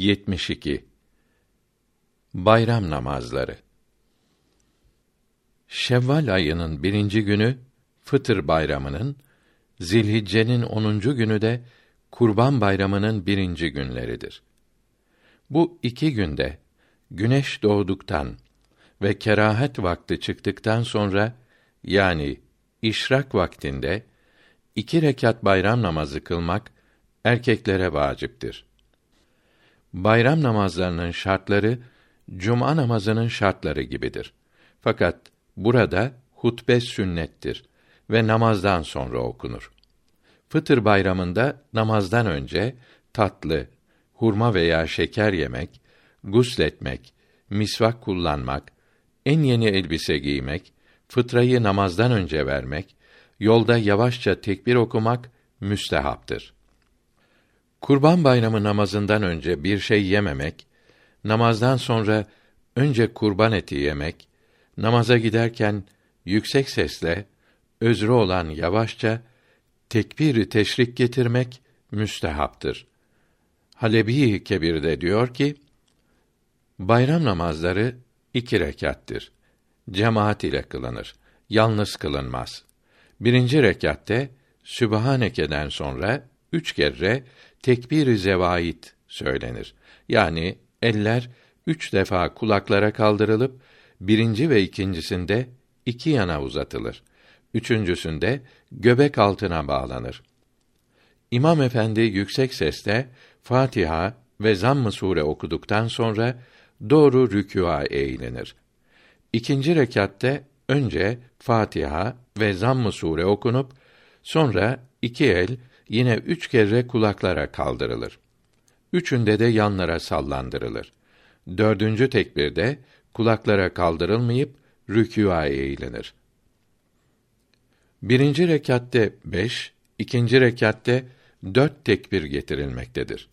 72 Bayram namazları Şevval ayının birinci günü Fıtır bayramının, Zilhicce'nin onuncu günü de Kurban bayramının birinci günleridir. Bu iki günde güneş doğduktan ve kerahet vakti çıktıktan sonra yani işrak vaktinde iki rekat bayram namazı kılmak erkeklere vaciptir. Bayram namazlarının şartları cuma namazının şartları gibidir. Fakat burada hutbe sünnettir ve namazdan sonra okunur. Fıtır bayramında namazdan önce tatlı, hurma veya şeker yemek, gusletmek, misvak kullanmak, en yeni elbise giymek, fıtrayı namazdan önce vermek, yolda yavaşça tekbir okumak müstehaptır. Kurban Bayramı namazından önce bir şey yememek, namazdan sonra önce kurban eti yemek, namaza giderken yüksek sesle özrü olan yavaşça tekbiri teşrik getirmek müstehaptır. Halebi Kebir'de diyor ki, bayram namazları iki rekattir. Cemaat ile kılınır. Yalnız kılınmaz. Birinci rekatte Sübhaneke'den sonra üç kere tekbir-i zevait söylenir. Yani eller üç defa kulaklara kaldırılıp birinci ve ikincisinde iki yana uzatılır. Üçüncüsünde göbek altına bağlanır. İmam efendi yüksek sesle Fatiha ve Zamm-ı Sure okuduktan sonra doğru rükûa eğilinir. İkinci rekatte önce Fatiha ve Zamm-ı Sure okunup sonra iki el yine üç kere kulaklara kaldırılır. Üçünde de yanlara sallandırılır. Dördüncü tekbirde kulaklara kaldırılmayıp rükûa eğilinir. Birinci rekatte beş, ikinci rekatte dört tekbir getirilmektedir.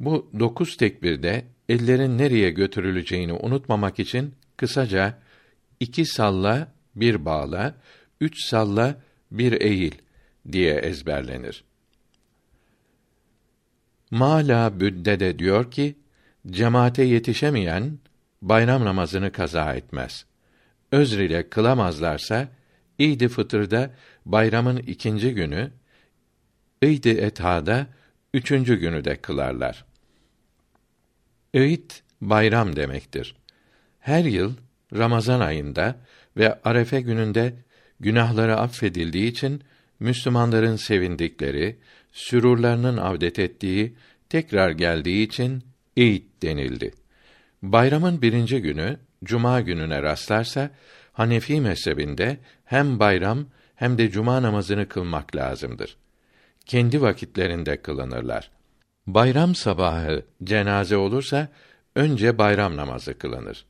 Bu dokuz tekbirde ellerin nereye götürüleceğini unutmamak için kısaca iki salla, bir bağla, üç salla, bir eğil diye ezberlenir. Mala Büdde de diyor ki, cemaate yetişemeyen bayram namazını kaza etmez. Özr ile kılamazlarsa İd-i Fıtır'da bayramın ikinci günü, İd-i Etha'da üçüncü günü de kılarlar. Öğüt bayram demektir. Her yıl Ramazan ayında ve Arefe gününde günahları affedildiği için Müslümanların sevindikleri, sürurlarının avdet ettiği, tekrar geldiği için İd denildi. Bayramın birinci günü cuma gününe rastlarsa Hanefi mezhebinde hem bayram hem de cuma namazını kılmak lazımdır. Kendi vakitlerinde kılınırlar. Bayram sabahı cenaze olursa önce bayram namazı kılınır.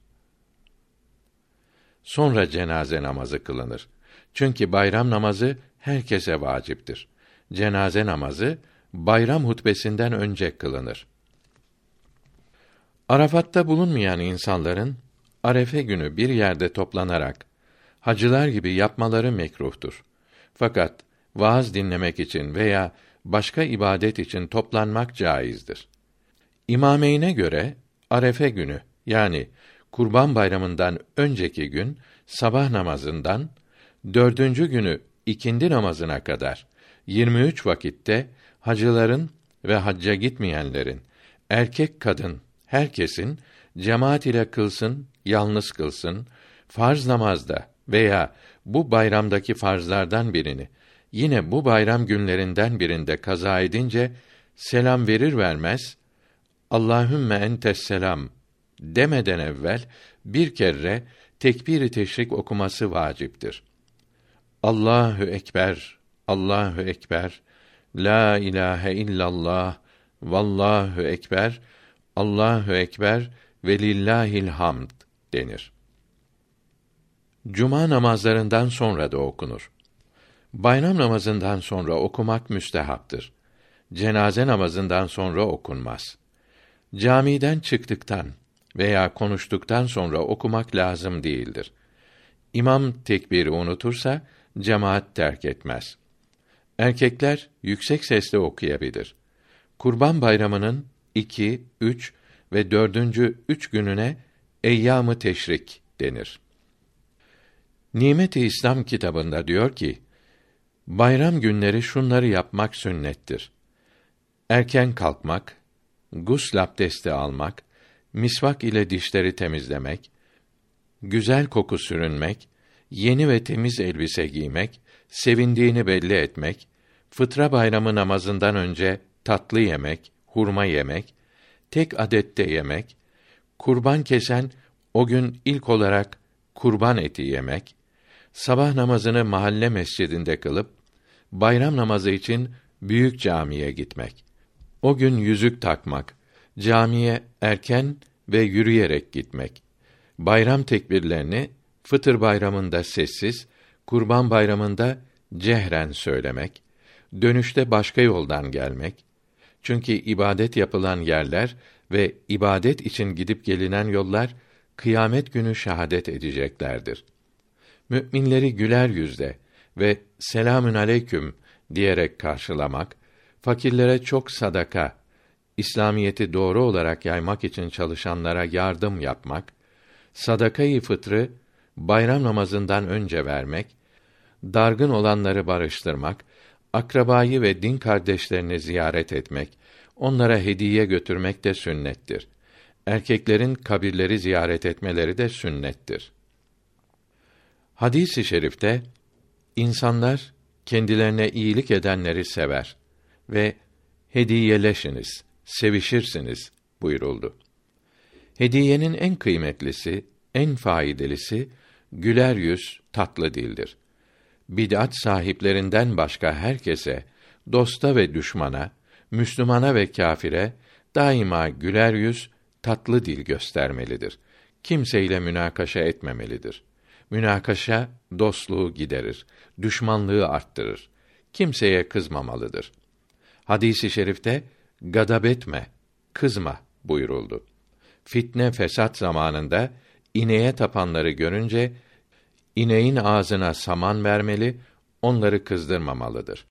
Sonra cenaze namazı kılınır. Çünkü bayram namazı herkese vaciptir. Cenaze namazı bayram hutbesinden önce kılınır. Arafat'ta bulunmayan insanların Arefe günü bir yerde toplanarak hacılar gibi yapmaları mekruhtur. Fakat vaaz dinlemek için veya başka ibadet için toplanmak caizdir. İmameyne göre Arefe günü yani Kurban Bayramından önceki gün sabah namazından dördüncü günü ikindi namazına kadar 23 vakitte hacıların ve hacca gitmeyenlerin erkek kadın herkesin cemaat ile kılsın, yalnız kılsın, farz namazda veya bu bayramdaki farzlardan birini yine bu bayram günlerinden birinde kaza edince selam verir vermez Allahümme entes selam demeden evvel bir kere tekbir-i teşrik okuması vaciptir. Allahu ekber, Allahu ekber, la ilahe illallah, vallahu ekber, Allahu ekber ve lillahil hamd denir. Cuma namazlarından sonra da okunur. Bayram namazından sonra okumak müstehaptır. Cenaze namazından sonra okunmaz. Camiden çıktıktan veya konuştuktan sonra okumak lazım değildir. İmam tekbiri unutursa cemaat terk etmez. Erkekler yüksek sesle okuyabilir. Kurban Bayramı'nın iki, üç ve dördüncü üç gününe eyyamı teşrik denir. Nimet-i İslam kitabında diyor ki, bayram günleri şunları yapmak sünnettir. Erken kalkmak, gusl abdesti almak, misvak ile dişleri temizlemek, güzel koku sürünmek, yeni ve temiz elbise giymek, sevindiğini belli etmek, fıtra bayramı namazından önce tatlı yemek, hurma yemek, tek adette yemek, kurban kesen o gün ilk olarak kurban eti yemek, sabah namazını mahalle mescidinde kılıp bayram namazı için büyük camiye gitmek. O gün yüzük takmak, camiye erken ve yürüyerek gitmek. Bayram tekbirlerini Fıtır bayramında sessiz, Kurban bayramında cehren söylemek, dönüşte başka yoldan gelmek. Çünkü ibadet yapılan yerler ve ibadet için gidip gelinen yollar kıyamet günü şahadet edeceklerdir. Müminleri güler yüzle ve selamün aleyküm diyerek karşılamak, fakirlere çok sadaka, İslamiyeti doğru olarak yaymak için çalışanlara yardım yapmak, sadakayı fıtrı bayram namazından önce vermek, dargın olanları barıştırmak, akrabayı ve din kardeşlerini ziyaret etmek, onlara hediye götürmek de sünnettir. Erkeklerin kabirleri ziyaret etmeleri de sünnettir. Hadis-i şerifte insanlar kendilerine iyilik edenleri sever ve hediyeleşiniz, sevişirsiniz buyuruldu. Hediyenin en kıymetlisi, en faydalısı güler yüz, tatlı dildir. Bid'at sahiplerinden başka herkese, dosta ve düşmana, Müslümana ve kâfire daima güler yüz, tatlı dil göstermelidir. Kimseyle münakaşa etmemelidir. Münakaşa dostluğu giderir, düşmanlığı arttırır. Kimseye kızmamalıdır. Hadisi i şerifte gadab etme, kızma buyuruldu. Fitne fesat zamanında ineğe tapanları görünce ineğin ağzına saman vermeli, onları kızdırmamalıdır.